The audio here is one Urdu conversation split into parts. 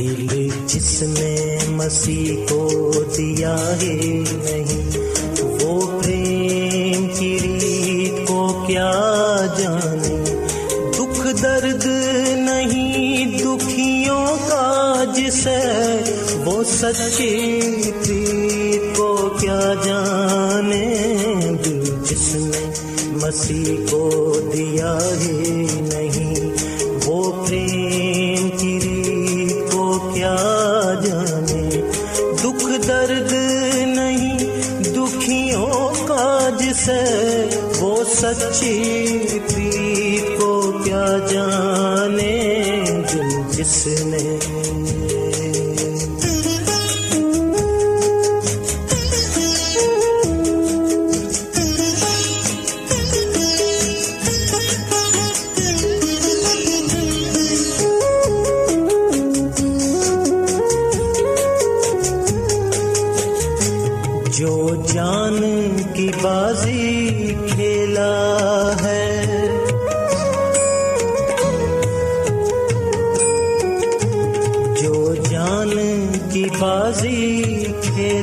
دل جس نے مسیح کو دیا ہے نہیں، وہ پریم کی ریت کو کیا جانے؟ دکھ درد نہیں دکھیوں کا جسے وہ سچی پریت کو کیا جانے؟ دل جس نے مسیح کو دیا ہے سچی پریت کو کیا جانے جو جس نے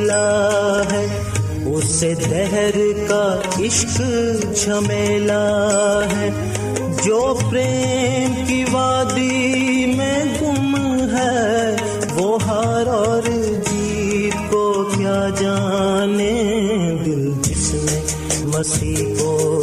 کھیلا ہے۔ اسے دہر کا عشق جھمیلا ہے۔ جو پریم کی وادی میں گم ہے، وہ ہار اور جیت کو کیا جانے۔ دل جس نے مسیح کو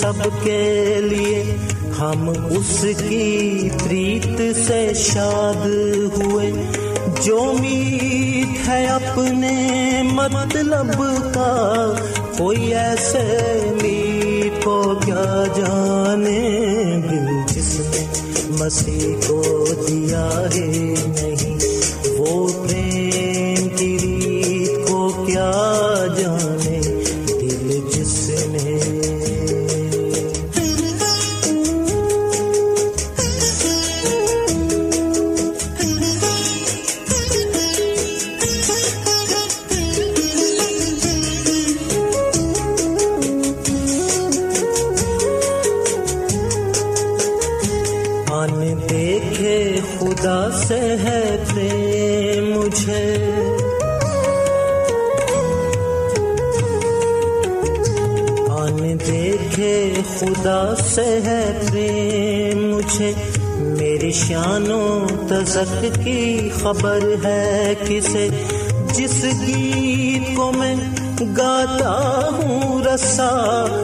سب کے لیے ہم اس کی پریت سے شاد ہوئے۔ جو میت ہے اپنے مطلب کا، کوئی ایسے میت کو کیا جانے دل جس نے مسیح کو دیا ہے نہیں۔ وہ پریم خدا سے ہے پریم مجھے ان دیکھے خدا سے ہے پریم مجھے میری شانوں تزک کی خبر ہے کسے، جس گیت کو میں گاتا ہوں رسا،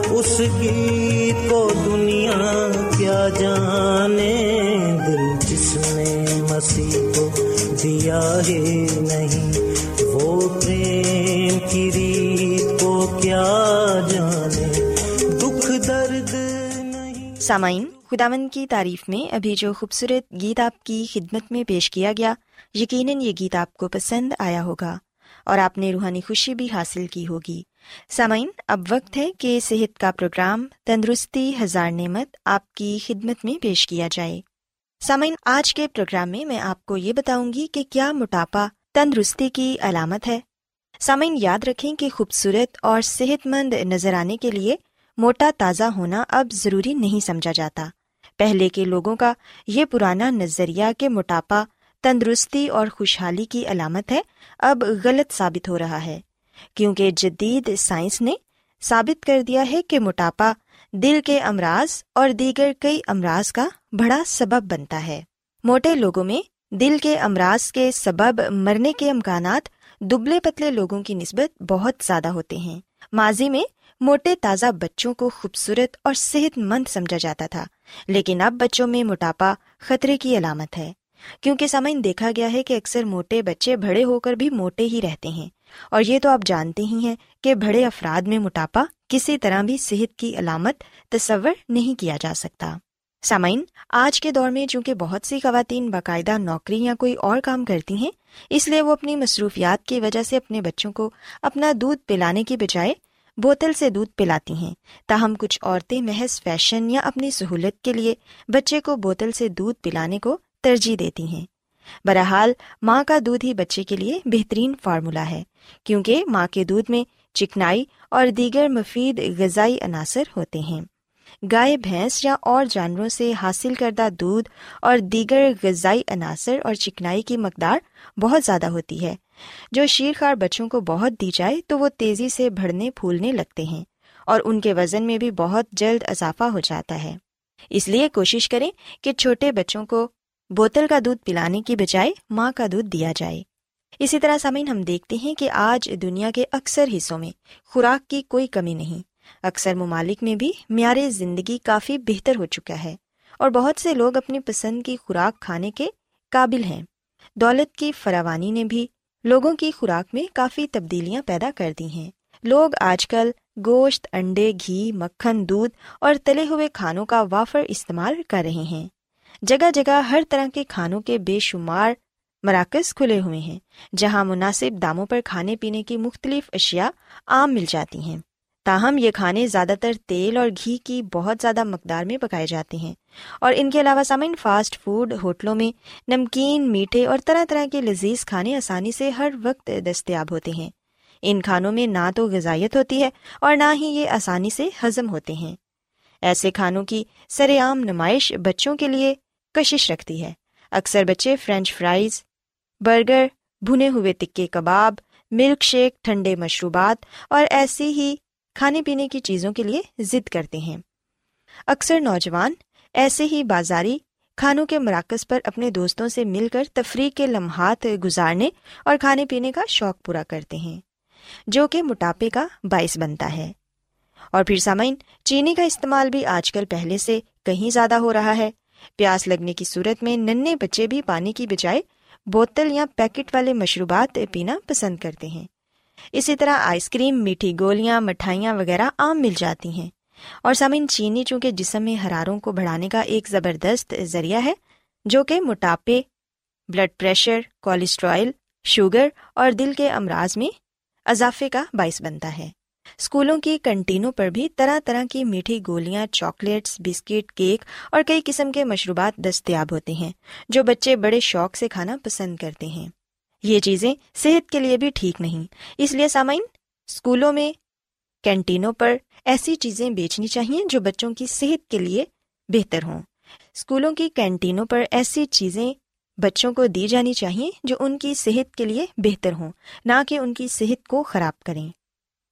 اس گیت کو دنیا کیا جانے مسیح کو دیا ہی نہیں۔ وہ پریم کی ریت کو کیا جانے؟ دکھ درد نہیں۔ سامعین خداون کی تعریف میں ابھی جو خوبصورت گیت آپ کی خدمت میں پیش کیا گیا، یقیناً یہ گیت آپ کو پسند آیا ہوگا اور آپ نے روحانی خوشی بھی حاصل کی ہوگی۔ سامعین، اب وقت ہے کہ صحت کا پروگرام تندرستی ہزار نعمت آپ کی خدمت میں پیش کیا جائے۔ سامعین، آج کے پروگرام میں میں آپ کو یہ بتاؤں گی کہ کیا موٹاپا تندرستی کی علامت ہے۔ سامعین، یاد رکھیں کہ خوبصورت اور صحت مند نظر آنے کے لیے موٹا تازہ ہونا اب ضروری نہیں سمجھا جاتا۔ پہلے کے لوگوں کا یہ پرانا نظریہ کہ موٹاپا تندرستی اور خوشحالی کی علامت ہے اب غلط ثابت ہو رہا ہے۔ کیونکہ جدید سائنس نے ثابت کر دیا ہے کہ موٹاپا دل کے امراض اور دیگر کئی امراض کا بڑا سبب بنتا ہے۔ موٹے لوگوں میں دل کے امراض کے سبب مرنے کے امکانات دبلے پتلے لوگوں کی نسبت بہت زیادہ ہوتے ہیں۔ ماضی میں موٹے تازہ بچوں کو خوبصورت اور صحت مند سمجھا جاتا تھا، لیکن اب بچوں میں موٹاپا خطرے کی علامت ہے۔ کیونکہ سمن دیکھا گیا ہے کہ اکثر موٹے بچے بڑے ہو کر بھی موٹے ہی رہتے ہیں، اور یہ تو آپ جانتے ہی ہیں کہ بڑے افراد میں موٹاپا کسی طرح بھی صحت کی علامت تصور نہیں کیا جا سکتا۔ سامعین، آج کے دور میں چونکہ بہت سی خواتین باقاعدہ نوکری یا کوئی اور کام کرتی ہیں، اس لیے وہ اپنی مصروفیات کی وجہ سے اپنے بچوں کو اپنا دودھ پلانے کی بجائے بوتل سے دودھ پلاتی ہیں، تاہم کچھ عورتیں محض فیشن یا اپنی سہولت کے لیے بچے کو بوتل سے دودھ پلانے کو ترجیح دیتی ہیں۔ بہرحال، ماں کا دودھ ہی بچے کے لیے بہترین فارمولا ہے، کیونکہ ماں کے دودھ میں چکنائی اور دیگر مفید غذائی عناصر ہوتے ہیں۔ گائے، بھینس یا اور جانوروں سے حاصل کردہ دودھ اور دیگر غذائی عناصر اور چکنائی کی مقدار بہت زیادہ ہوتی ہے۔ جو شیرخوار بچوں کو بہت دی جائے تو وہ تیزی سے بڑھنے، پھولنے لگتے ہیں اور ان کے وزن میں بھی بہت جلد اضافہ ہو جاتا ہے۔ اس لیے کوشش کریں کہ چھوٹے بچوں کو بوتل کا دودھ پلانے کی بجائے ماں کا دودھ دیا جائے۔ اسی طرح سامعین، ہم دیکھتے ہیں کہ آج دنیا کے اکثر حصوں میں خوراک کی کوئی کمی نہیں۔ اکثر ممالک میں بھی معیار زندگی کافی بہتر ہو چکا ہے اور بہت سے لوگ اپنی پسند کی خوراک کھانے کے قابل ہیں۔ دولت کی فراوانی نے بھی لوگوں کی خوراک میں کافی تبدیلیاں پیدا کر دی ہیں۔ لوگ آج کل گوشت، انڈے، گھی، مکھن، دودھ اور تلے ہوئے کھانوں کا وافر استعمال کر رہے ہیں۔ جگہ جگہ ہر طرح کے کھانوں کے بے شمار مراکز کھلے ہوئے ہیں، جہاں مناسب داموں پر کھانے پینے کی مختلف اشیاء عام مل جاتی ہیں۔ تاہم، یہ کھانے زیادہ تر تیل اور گھی کی بہت زیادہ مقدار میں پکائے جاتے ہیں۔ اور ان کے علاوہ سامعین فاسٹ فوڈ ہوٹلوں میں نمکین، میٹھے اور طرح طرح کے لذیذ کھانے آسانی سے ہر وقت دستیاب ہوتے ہیں۔ ان کھانوں میں نہ تو غذائیت ہوتی ہے اور نہ ہی یہ آسانی سے ہضم ہوتے ہیں۔ ایسے کھانوں کی سر عام نمائش بچوں کے لیے کشش رکھتی ہے۔ اکثر بچے فرینچ فرائز برگر، بھنے ہوئے تکے کباب، ملک شیک، ٹھنڈے مشروبات اور ایسی ہی کھانے پینے کی چیزوں کے لیے ضد کرتے ہیں۔ اکثر نوجوان ایسے ہی بازاری کھانوں کے مراکز پر اپنے دوستوں سے مل کر تفریح کے لمحات گزارنے اور کھانے پینے کا شوق پورا کرتے ہیں، جو کہ موٹاپے کا باعث بنتا ہے۔ اور پھر سامعین، چینی کا استعمال بھی آج کل پہلے سے کہیں زیادہ ہو رہا ہے۔ پیاس لگنے کی صورت میں ننے بچے بھی پانی کی بجائے بوتل یا پیکٹ والے مشروبات پینا پسند کرتے ہیں۔ اسی طرح آئس کریم، میٹھی گولیاں، مٹھائیاں وغیرہ عام مل جاتی ہیں۔ اور سامعین، چینی چونکہ جسم میں حراروں کو بڑھانے کا ایک زبردست ذریعہ ہے، جو کہ موٹاپے، بلڈ پریشر کولیسٹرائل شوگر اور دل کے امراض میں اضافے کا باعث بنتا ہے۔ اسکولوں کی کنٹینوں پر بھی طرح طرح کی میٹھی گولیاں، چاکلیٹس، بسکٹ، کیک اور کئی قسم کے مشروبات دستیاب ہوتے ہیں، جو بچے بڑے شوق سے کھانا پسند کرتے ہیں۔ یہ چیزیں صحت کے لیے بھی ٹھیک نہیں، اس لیے سامعین اسکولوں میں کینٹینوں پر ایسی چیزیں بیچنی چاہیے جو بچوں کی صحت کے لیے بہتر ہوں۔ اسکولوں کی کینٹینوں پر ایسی چیزیں بچوں کو دی جانی چاہیے جو ان کی صحت کے لیے بہتر ہوں، نہ کہ ان کی صحت کو خراب کریں۔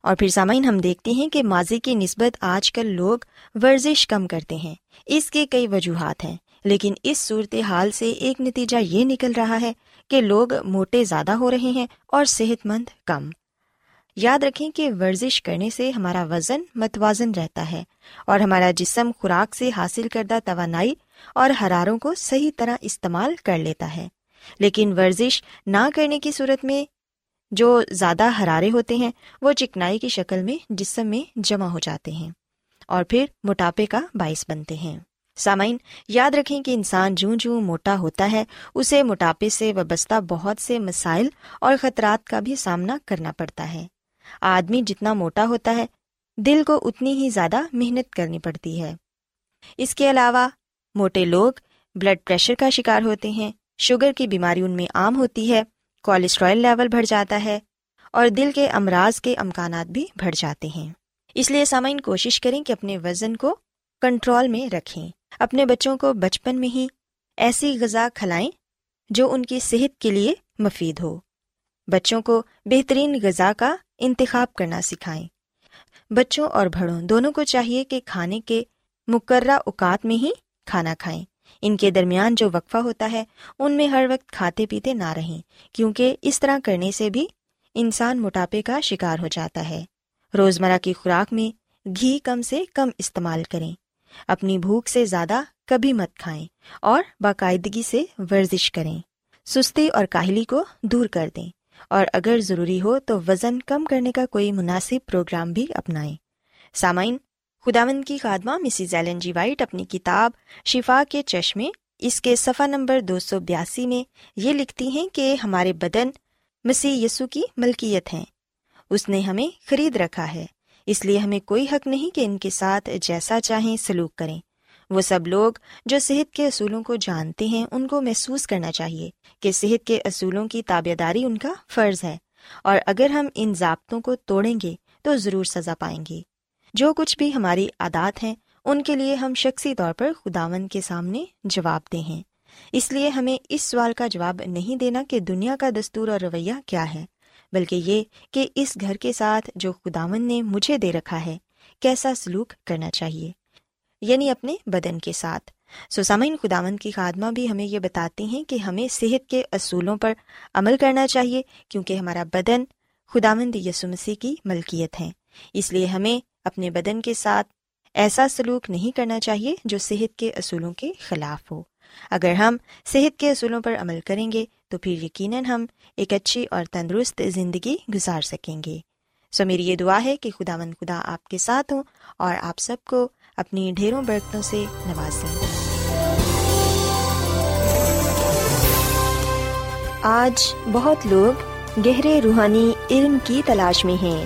اور پھر سامعین ہم دیکھتے ہیں کہ ماضی کی نسبت آج کل لوگ ورزش کم کرتے ہیں۔ اس کے کئی وجوہات ہیں، لیکن اس صورت حال سے ایک نتیجہ یہ نکل رہا ہے کہ لوگ موٹے زیادہ ہو رہے ہیں اور صحت مند کم۔ یاد رکھیں کہ ورزش کرنے سے ہمارا وزن متوازن رہتا ہے اور ہمارا جسم خوراک سے حاصل کردہ توانائی اور حراروں کو صحیح طرح استعمال کر لیتا ہے۔ لیکن ورزش نہ کرنے کی صورت میں جو زیادہ حرارے ہوتے ہیں، وہ چکنائی کی شکل میں جسم میں جمع ہو جاتے ہیں اور پھر موٹاپے کا باعث بنتے ہیں۔ سامعین، یاد رکھیں کہ انسان جوں جوں موٹا ہوتا ہے، اسے موٹاپے سے وابستہ بہت سے مسائل اور خطرات کا بھی سامنا کرنا پڑتا ہے۔ آدمی جتنا موٹا ہوتا ہے، دل کو اتنی ہی زیادہ محنت کرنی پڑتی ہے۔ اس کے علاوہ، موٹے لوگ بلڈ پریشر کا شکار ہوتے ہیں، شوگر کی بیماری ان میں عام ہوتی ہے کولیسٹرائل لیول بڑھ جاتا ہے اور دل کے امراض کے امکانات بھی بڑھ جاتے ہیں۔ اس لیے سامعین کوشش کریں کہ اپنے وزن کو کنٹرول میں رکھیں۔ اپنے بچوں کو بچپن میں ہی ایسی غذا کھلائیں جو ان کی صحت کے لیے مفید ہو۔ بچوں کو بہترین غذا کا انتخاب کرنا سکھائیں۔ بچوں اور بڑوں دونوں کو چاہیے کہ کھانے کے مقررہ اوقات میں ہی کھانا کھائیں۔ ان کے درمیان جو وقفہ ہوتا ہے، ان میں ہر وقت کھاتے پیتے نہ رہیں، کیونکہ اس طرح کرنے سے بھی انسان موٹاپے کا شکار ہو جاتا ہے۔ روزمرہ کی خوراک میں گھی کم سے کم استعمال کریں۔ اپنی بھوک سے زیادہ کبھی مت کھائیں اور باقاعدگی سے ورزش کریں۔ سستی اور کاہلی کو دور کر دیں۔ اور اگر ضروری ہو تو وزن کم کرنے کا کوئی مناسب پروگرام بھی اپنائیں۔ سامعین خداون کی خادمہ مسز ایلن جی وائٹ اپنی کتاب شفا کے چشمے، اس کے صفحہ نمبر دو سو بیاسی میں یہ لکھتی ہیں کہ ہمارے بدن مسیح یسو کی ملکیت ہیں۔ اس نے ہمیں خرید رکھا ہے۔ اس لیے ہمیں کوئی حق نہیں کہ ان کے ساتھ جیسا چاہیں سلوک کریں۔ وہ سب لوگ جو صحت کے اصولوں کو جانتے ہیں، ان کو محسوس کرنا چاہیے کہ صحت کے اصولوں کی تابے داری ان کا فرض ہے۔ اور اگر ہم ان ضابطوں کو توڑیں گے تو ضرور سزا پائیں گے۔ جو کچھ بھی ہماری عادات ہیں، ان کے لیے ہم شخصی طور پر خداون کے سامنے جواب دیں ہیں۔ اس لیے ہمیں اس سوال کا جواب نہیں دینا کہ دنیا کا دستور اور رویہ کیا ہے، بلکہ یہ کہ اس گھر کے ساتھ جو خداون نے مجھے دے رکھا ہے، کیسا سلوک کرنا چاہیے یعنی اپنے بدن کے ساتھ۔ سوسامین خداون کی خادمہ بھی ہمیں یہ بتاتی ہیں کہ ہمیں صحت کے اصولوں پر عمل کرنا چاہیے، کیونکہ ہمارا بدن خداوند یسو مسیح کی ملکیت ہے۔ اس لیے ہمیں اپنے بدن کے ساتھ ایسا سلوک نہیں کرنا چاہیے جو صحت کے اصولوں کے خلاف ہو۔ اگر ہم صحت کے اصولوں پر عمل کریں گے تو پھر یقیناً ہم ایک اچھی اور تندرست زندگی گزار سکیں گے۔ سو میری یہ دعا ہے کہ خدا مند خدا آپ کے ساتھ ہوں اور آپ سب کو اپنی ڈھیروں برتنوں سے نوازیں آج بہت لوگ گہرے روحانی علم کی تلاش میں ہیں۔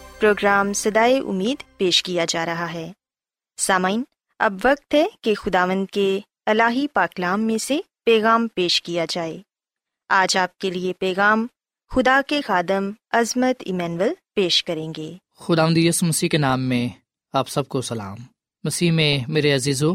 پروگرام سدائے امید پیش کیا جا رہا ہے۔ سامعین، اب وقت ہے کہ خداون کے الہی پاکلام میں سے پیغام پیش کیا جائے۔ آج آپ کے لیے پیغام خدا کے خادم عظمت ایمینول پیش کریں گے۔ خدا یس مسیح کے نام میں آپ سب کو سلام۔ مسیح میں میرے عزیزو،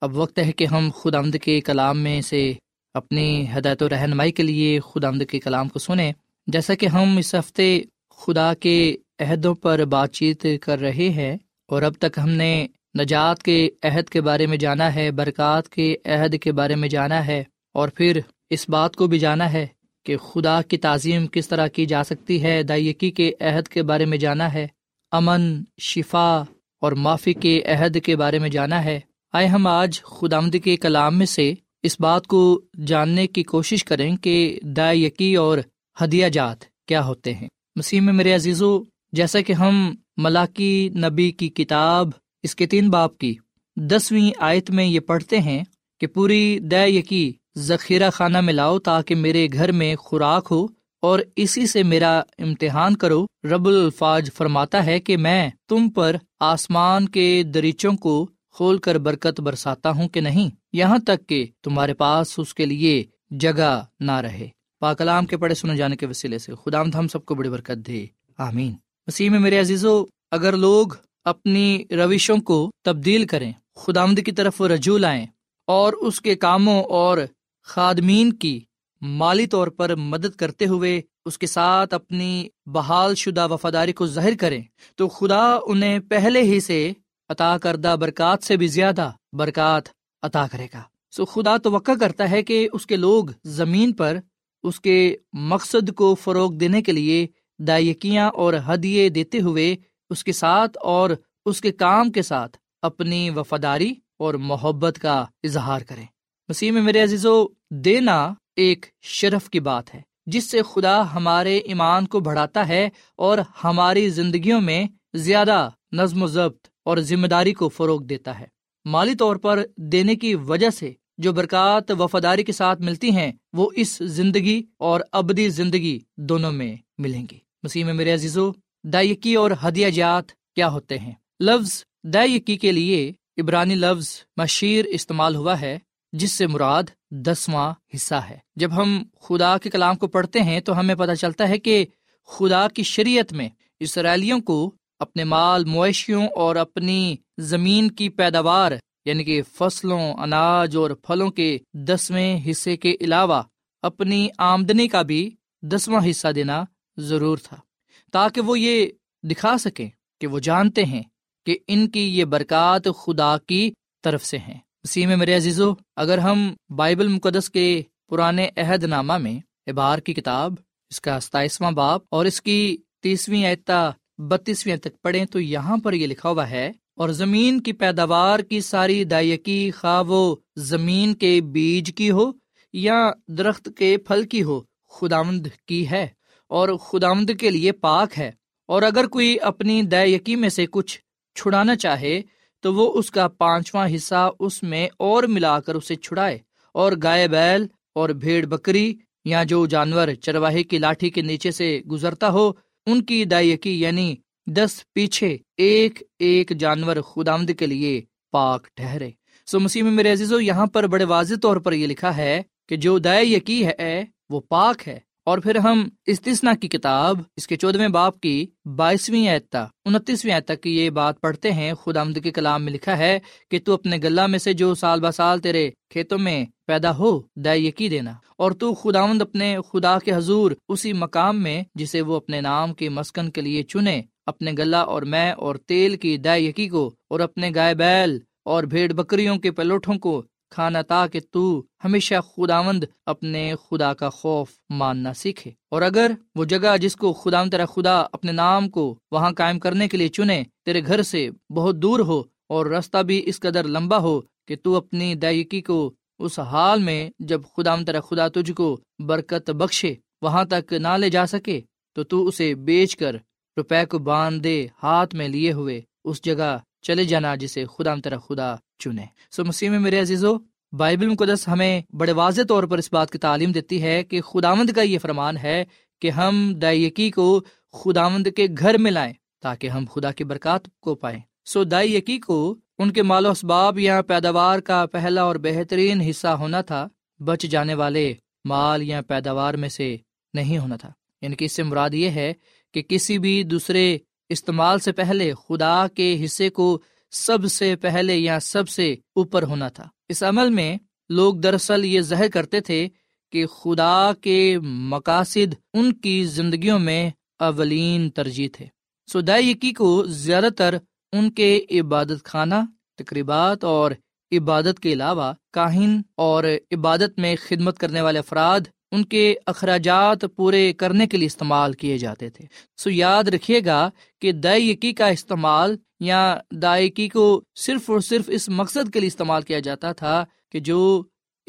اب وقت ہے کہ ہم خدا کے کلام میں سے اپنی ہدایت و رہنمائی کے لیے خدا کے کلام کو سنیں۔ جیسا کہ ہم اس ہفتے خدا کے عہدوں پر بات چیت کر رہے ہیں اور اب تک ہم نے نجات کے عہد کے بارے میں جانا ہے، برکات کے عہد کے بارے میں جانا ہے اور پھر اس بات کو بھی جانا ہے کہ خدا کی تعظیم کس طرح کی جا سکتی ہے دائیکی کے عہد کے بارے میں جانا ہے، امن، شفا اور معافی کے عہد کے بارے میں جانا ہے۔ آئے ہم آج خدا کے کلام میں سے اس بات کو جاننے کی کوشش کریں کہ دائیکی اور ہدیہ جات کیا ہوتے ہیں۔ مسیح میں میرے عزیزو جیسا کہ ہم ملاقی نبی کی کتاب، اس کے تین باپ کی دسویں آیت میں یہ پڑھتے ہیں کہ پوری دے یقی ذخیرہ خانہ میں لاؤ تاکہ میرے گھر میں خوراک ہو اور اسی سے میرا امتحان کرو۔ رب الفاظ فرماتا ہے کہ میں تم پر آسمان کے دریچوں کو کھول کر برکت برساتا ہوں کہ نہیں۔ یہاں تک کہ تمہارے پاس اس کے لیے جگہ نہ رہے۔ پاکلام کے پڑھے سنے جانے کے وسیلے سے خدا ہم سب کو بڑی برکت دے۔ آمین۔ وسیم میں میرے عزیزو، اگر لوگ اپنی روشوں کو تبدیل کریں خدا کی طرف رجوع لائیں اور اس کے کاموں اور خادمین کی مالی طور پر مدد کرتے ہوئے اس کے ساتھ اپنی بحال شدہ وفاداری کو ظاہر کریں، تو خدا انہیں پہلے ہی سے عطا کردہ برکات سے بھی زیادہ برکات عطا کرے گا۔ سو خدا توقع کرتا ہے کہ اس کے لوگ زمین پر اس کے مقصد کو فروغ دینے کے لیے دائیکیاں اور ہدیے دیتے ہوئے اس کے ساتھ اور اس کے کام کے ساتھ اپنی وفاداری اور محبت کا اظہار کریں۔ مسیح میں میرے عزیزو، دینا ایک شرف کی بات ہے، جس سے خدا ہمارے ایمان کو بڑھاتا ہے اور ہماری زندگیوں میں زیادہ نظم و ضبط اور ذمہ داری کو فروغ دیتا ہے۔ مالی طور پر دینے کی وجہ سے جو برکات وفاداری کے ساتھ ملتی ہیں، وہ اس زندگی اور ابدی زندگی دونوں میں ملیں گی۔ مسیح میں میرے عزیزو دائیکی اور ہدیہ جات کیا ہوتے ہیں؟ لفظ دائیکی کے لیے عبرانی لفظ مشیر استعمال ہوا ہے، جس سے مراد دسواں حصہ ہے۔ جب ہم خدا کے کلام کو پڑھتے ہیں تو ہمیں پتہ چلتا ہے کہ خدا کی شریعت میں اسرائیلیوں کو اپنے مال مویشیوں اور اپنی زمین کی پیداوار یعنی کہ فصلوں، اناج اور پھلوں کے دسویں حصے کے علاوہ اپنی آمدنی کا بھی دسواں حصہ دینا ضرور تھا، تاکہ وہ یہ دکھا سکیں کہ وہ جانتے ہیں کہ ان کی یہ برکات خدا کی طرف سے ہیں۔ اسی میں میرے عزیزو، اگر ہم بائبل مقدس کے پرانے عہد نامہ میں ابار کی کتاب، اس کا ستائیسواں باپ اور اس کی تیسویں اعتا بتیسویں تک پڑھیں، تو یہاں پر یہ لکھا ہوا ہے اور زمین کی پیداوار کی ساری دائیکی خواہ وہ زمین کے بیج کی ہو یا درخت کے پھل کی ہو، خداوند کی ہے اور خداوند کے لیے پاک ہے۔ اور اگر کوئی اپنی دائیکی میں سے کچھ چھڑانا چاہے، تو وہ اس کا پانچواں حصہ اس میں اور ملا کر اسے چھڑائے۔ اور گائے بیل اور بھیڑ بکری یا جو جانور چرواہے کی لاٹھی کے نیچے سے گزرتا ہو، ان کی دائیکی یعنی دس پیچھے ایک ایک جانور خدامد کے لیے پاک ٹھہرے۔ سو مسیح میں میرے عزیزو، یہاں پر بڑے واضح طور پر یہ لکھا ہے کہ جو دائ یقی ہے وہ پاک ہے۔ اور پھر ہم استثنا کی کتاب، اس کے چودہویں باپ کی بائیسویں اعتا انتیسویں تک کی یہ بات پڑھتے ہیں۔ خدا آمد کے کلام میں لکھا ہے کہ تو اپنے گلا میں سے جو سال ب سال تیرے کھیتوں میں پیدا ہو یقی دینا۔ اور تو خداوند اپنے خدا کے حضور اسی مقام میں، جسے وہ اپنے نام کے مسکن کے لیے چنے۔ اپنے گلا اور میں اور تیل کی یقی کو اور اپنے گائے بیل اور بھیڑ بکریوں کے پلوٹوں کو کھانا تاکہ تو ہمیشہ خداوند اپنے خدا کا خوف ماننا سیکھے۔ اور اگر وہ جگہ جس کو خدا تیرا خدا اپنے نام کو وہاں قائم کرنے کے لیے چنے، تیرے گھر سے بہت دور ہو اور راستہ بھی اس قدر لمبا ہو کہ تو اپنی دائیکی کو اس حال میں جب خدا تیرا خدا تجھ کو برکت بخشے، وہاں تک نہ لے جا سکے، تو تو اسے بیچ کر روپے کو باندھ دے ہاتھ میں لیے ہوئے اس جگہ چلے جانا جسے خدا تیرا خدا چنے۔ سو مسیح میں میرے عزیزو، بائبل مقدس ہمیں بڑے واضح طور پر اس بات کی تعلیم دیتی ہے کہ خداوند کا یہ فرمان ہے کہ ہم دائیکی کو خداوند کے گھر میں لائیں تاکہ ہم خدا کی برکات کو پائیں۔ سو دائیکی کو ان کے مال و اسباب یا پیداوار کا پہلا اور بہترین حصہ ہونا تھا، بچ جانے والے مال یا پیداوار میں سے نہیں ہونا تھا۔ یعنی کہ اس سے مراد یہ ہے کہ کسی بھی دوسرے استعمال سے پہلے خدا کے حصے کو سب سے پہلے یا سب سے اوپر ہونا تھا۔ اس عمل میں لوگ دراصل یہ ظاہر کرتے تھے کہ خدا کے مقاصد ان کی زندگیوں میں اولین ترجیح تھے۔ سدائیکی کو زیادہ تر ان کے عبادت خانہ، تقریبات اور عبادت کے علاوہ کاہن اور عبادت میں خدمت کرنے والے افراد ان کے اخراجات پورے کرنے کے لیے استعمال کیے جاتے تھے۔ سو یاد رکھیے گا کہ دائیکی کا استعمال یا دائیکی کو صرف اور صرف اس مقصد کے لیے استعمال کیا جاتا تھا کہ جو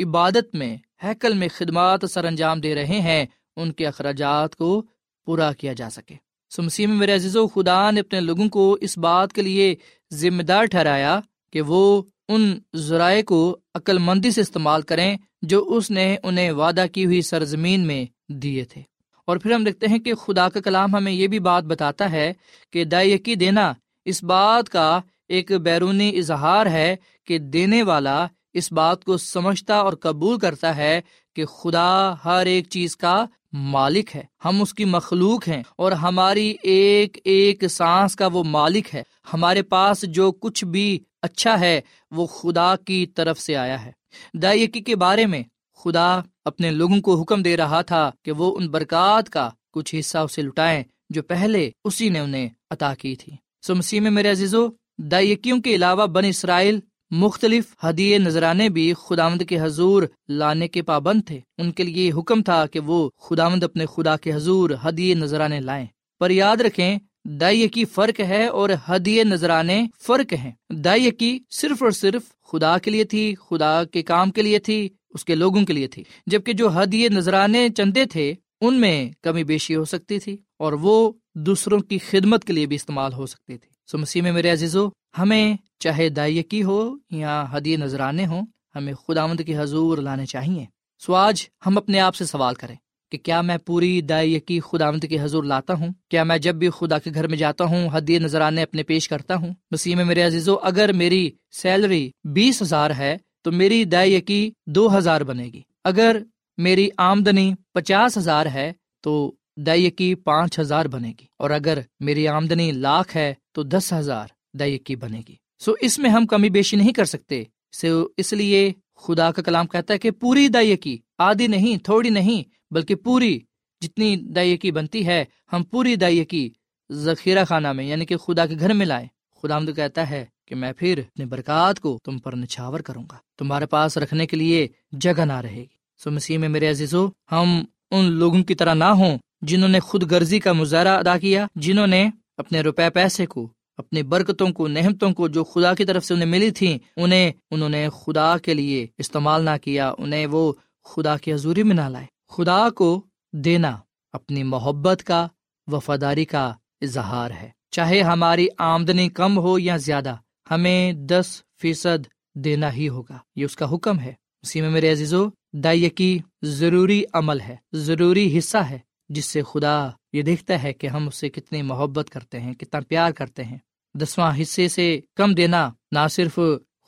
عبادت میں، ہیکل میں خدمات سر انجام دے رہے ہیں، ان کے اخراجات کو پورا کیا جا سکے۔ سمسی میں میرے عزیز و خدا نے اپنے لوگوں کو اس بات کے لیے ذمہ دار ٹھہرایا کہ وہ ان ذرائع کو عقل مندی سے استعمال کریں جو اس نے انہیں وعدہ کی ہوئی سرزمین میں دیے تھے۔ اور پھر ہم دیکھتے ہیں کہ خدا کا کلام ہمیں یہ بھی بات بتاتا ہے کہ دائیکی دینا اس بات کا ایک بیرونی اظہار ہے کہ دینے والا اس بات کو سمجھتا اور قبول کرتا ہے کہ خدا ہر ایک چیز کا مالک ہے۔ ہم اس کی مخلوق ہیں اور ہماری ایک ایک سانس کا وہ مالک ہے۔ ہمارے پاس جو کچھ بھی اچھا ہے، وہ خدا کی طرف سے آیا ہے۔ دائیکی کے بارے میں خدا اپنے لوگوں کو حکم دے رہا تھا کہ وہ ان برکات کا کچھ حصہ اسے لٹائیں جو پہلے اسی نے انہیں عطا کی تھی۔ سو مسیح میں میرے عزیزو دائیکیوں کے علاوہ بن اسرائیل مختلف ہدیے نذرانے بھی خداوند کے حضور لانے کے پابند تھے۔ ان کے لیے حکم تھا کہ وہ خداوند اپنے خدا کے حضور ہدیے نذرانے لائیں۔ پر یاد رکھیں دائی فرق ہے اور ہدیے نذرانے فرق ہیں۔ دائی صرف اور صرف خدا کے لیے تھی، خدا کے کام کے لیے تھی، اس کے لوگوں کے لیے تھی۔ جبکہ جو ہدیے نذرانے چندے تھے، ان میں کمی بیشی ہو سکتی تھی اور وہ دوسروں کی خدمت کے لیے بھی استعمال ہو سکتی تھی سو مسیح میں میرے عزیزو، ہمیں چاہے دائیکی ہو یا ہدی نذرانے ہوں، ہمیں خدا آمد کی حضور لانے چاہیے۔ سو آج ہم اپنے آپ سے سوال کریں کہ کیا میں پوری دائیکی خدا آمد کی حضور لاتا ہوں؟ کیا میں جب بھی خدا کے گھر میں جاتا ہوں حدی نذرانے اپنے پیش کرتا ہوں؟ مسیح میں میرے عزیزو، اگر میری سیلری بیس ہزار ہے، تو میری دائیکی دو ہزار بنے گی۔ اگر میری آمدنی پچاس ہزار ہے، تو دائیکی پانچ ہزار بنے گی۔ اور اگر میری آمدنی لاکھ ہے، تو دس ہزار دائیکی بنے گی۔ سو اس میں ہم کمی بیشی نہیں کر سکتے۔ سو اس لیے خدا کا کلام کہتا ہے کہ پوری دائیکی آدھی نہیں، تھوڑی نہیں بلکہ پوری جتنی دائیکی بنتی ہے، ہم پوری دائیکی ذخیرہ خانہ میں یعنی کہ خدا کے گھر میں لائیں۔ خدا آمد کہتا ہے کہ میں پھر اپنے برکات کو تم پر نچھاور کروں گا۔ تمہارے پاس رکھنے کے لیے جگہ نہ رہے گی۔ سو مسیح میں میرے عزیزو، ہم ان لوگوں کی طرح نہ ہوں جنہوں نے خود غرضی کا مظاہرہ ادا کیا، جنہوں نے اپنے روپے پیسے کو، اپنی برکتوں کو نحمتوں کو جو خدا کی طرف سے انہیں ملی تھی انہیں، انہوں نے خدا کے لیے استعمال نہ کیا، انہیں وہ خدا کی حضوری میں نہ لائے۔ خدا کو دینا اپنی محبت کا، وفاداری کا اظہار ہے۔ چاہے ہماری آمدنی کم ہو یا زیادہ، ہمیں دس فیصد دینا ہی ہوگا۔ یہ اس کا حکم ہے۔ اسی میں میرے عزیزو دائیکی ضروری عمل ہے، ضروری حصہ ہے، جس سے خدا یہ دیکھتا ہے کہ ہم اس سے کتنی محبت کرتے ہیں، کتنا پیار کرتے ہیں۔ دسواں حصے سے کم دینا نہ صرف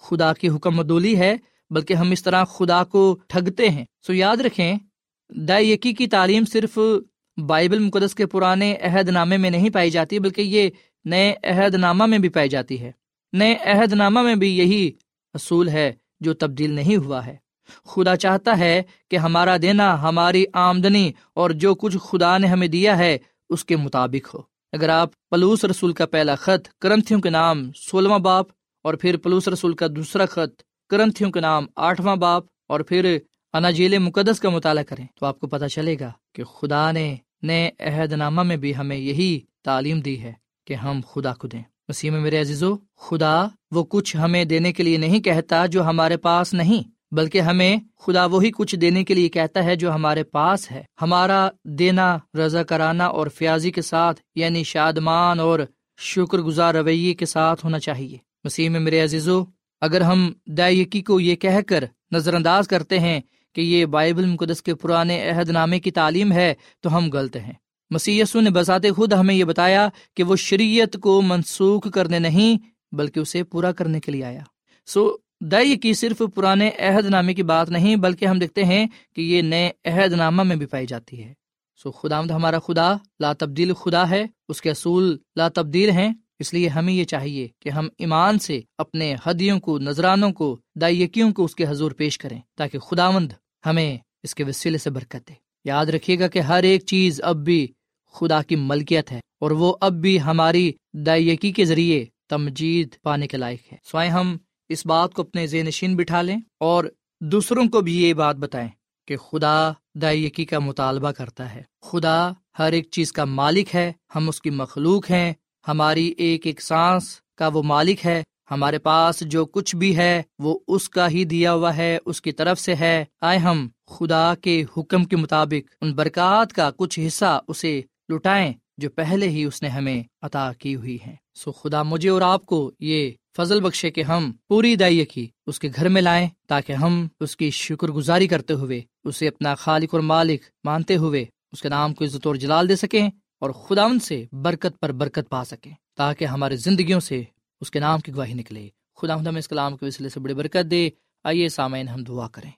خدا کی حکم مدولی ہے، بلکہ ہم اس طرح خدا کو ٹھگتے ہیں۔ سو یاد رکھیں دائیکی کی تعلیم صرف بائبل مقدس کے پرانے عہد نامے میں نہیں پائی جاتی، بلکہ یہ نئے عہد نامہ میں بھی پائی جاتی ہے۔ نئے عہد نامہ میں بھی یہی اصول ہے جو تبدیل نہیں ہوا ہے۔ خدا چاہتا ہے کہ ہمارا دینا، ہماری آمدنی اور جو کچھ خدا نے ہمیں دیا ہے، اس کے مطابق ہو۔ اگر آپ پلوس رسول کا پہلا خط، کرنتھیوں کے نام سولہواں باپ اور پھر پلوس رسول کا دوسرا خط، کرنتھیوں کے نام آٹھواں باپ اور پھر اناجیل مقدس کا مطالعہ کریں تو آپ کو پتا چلے گا کہ خدا نے نئے عہد نامہ میں بھی ہمیں یہی تعلیم دی ہے کہ ہم خدا کو دیں۔ مسیح میں میرے عزیزو، خدا وہ کچھ ہمیں دینے کے لیے نہیں کہتا جو ہمارے پاس نہیں، بلکہ ہمیں خدا وہی کچھ دینے کے لیے کہتا ہے جو ہمارے پاس ہے۔ ہمارا دینا، رضا کرانا اور فیاضی کے ساتھ یعنی شادمان اور شکر گزار رویے کے ساتھ ہونا چاہیے۔ مسیح میں میرے عزیزو، اگر ہم دائیکی کو یہ کہہ کر نظر انداز کرتے ہیں کہ یہ بائبل مقدس کے پرانے عہد نامے کی تعلیم ہے تو ہم غلط ہیں۔ مسی نے بذات خود ہمیں یہ بتایا کہ وہ شریعت کو منسوخ کرنے نہیں بلکہ اسے پورا کرنے کے لیے آیا۔ سو دئی کی صرف پرانے عہد نامے کی بات نہیں بلکہ ہم دیکھتے ہیں کہ یہ نئے عہد نامہ میں بھی پائی جاتی ہے۔ سو خدا ہمارا خدا، لا تبدیل خدا ہے، اس کے اصول لا تبدیل ہیں۔ اس لیے ہمیں یہ چاہیے کہ ہم ایمان سے اپنے ہدیوں کو، نذرانوں کو، دائیکیوں کو اس کے حضور پیش کریں تاکہ خدا مند ہمیں اس کے وسیلے سے برکت دے۔ یاد رکھیے گا کہ ہر ایک چیز اب بھی خدا کی ملکیت ہے اور وہ اب بھی ہماری دائیکی کے ذریعے تمجید پانے کے لائق ہے۔ سوائے ہم اس بات کو اپنے نشین بٹھا لیں اور دوسروں کو بھی یہ بات بتائیں کہ خدا دائیکی کا مطالبہ کرتا ہے۔ خدا ہر ایک چیز کا مالک ہے، ہم اس کی مخلوق ہیں ہماری ایک ایک سانس کا وہ مالک ہے، ہمارے پاس جو کچھ بھی ہے، وہ اس کا ہی دیا ہوا ہے، اس کی طرف سے ہے۔ آئے ہم خدا کے حکم کے مطابق ان برکات کا کچھ حصہ اسے لٹائیں جو پہلے ہی اس نے ہمیں عطا کی ہوئی ہیں۔ سو خدا مجھے اور آپ کو یہ فضل بخشے کہ ہم پوری دائیں کی اس کے گھر میں لائیں تاکہ ہم اس کی شکر گزاری کرتے ہوئے اسے اپنا خالق اور مالک مانتے ہوئے اس کے نام کو عزت اور جلال دے سکیں۔ اور خدا ان سے برکت پر برکت پا سکیں، تاکہ ہماری زندگیوں سے اس کے نام کی گواہی نکلے۔ خدا ہمیں اس کلام کے وسیلے سے بڑی برکت دے۔ آئیے سامعین، ہم دعا کریں۔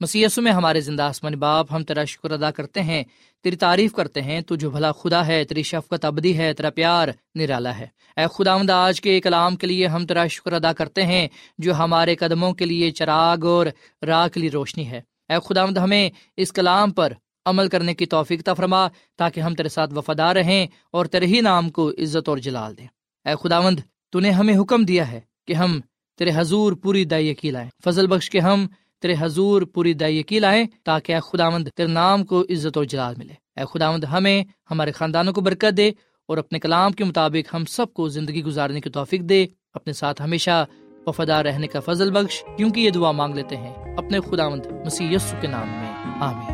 مسیسو میں ہمارے زندہ آسمان باپ، ہم تیرا شکر ادا کرتے ہیں، تیری تعریف کرتے ہیں، تو جو بھلا خدا ہے، تیری شفقت ابدی ہے، تیرا پیار نرالا ہے۔ اے خدا مند آج کے کلام کے لیے ہم تیرا شکر ادا کرتے ہیں، جو ہمارے قدموں کے لیے چراغ اور راہ کے لیے روشنی ہے۔ اے خدا مند ہمیں اس کلام پر عمل کرنے کی توفیق فرما تاکہ ہم تیرے ساتھ وفادار رہیں اور تیرے ہی نام کو عزت اور جلال دیں۔ اے خدا مند تو نے ہمیں حکم دیا ہے کہ ہم تیرے حضور پوری دائی کی لائیں۔ فضل بخش کے ہم تیرے حضور پوری دائی کی لائیں تاکہ اے خداوند تیرے نام کو عزت اور جلال ملے۔ اے خداوند، ہمیں، ہمارے خاندانوں کو برکت دے اور اپنے کلام کے مطابق ہم سب کو زندگی گزارنے کی توفیق دے۔ اپنے ساتھ ہمیشہ وفادار رہنے کا فضل بخش، کیونکہ یہ دعا مانگ لیتے ہیں اپنے خداوند مسیح یسو کے نام میں۔ آمین۔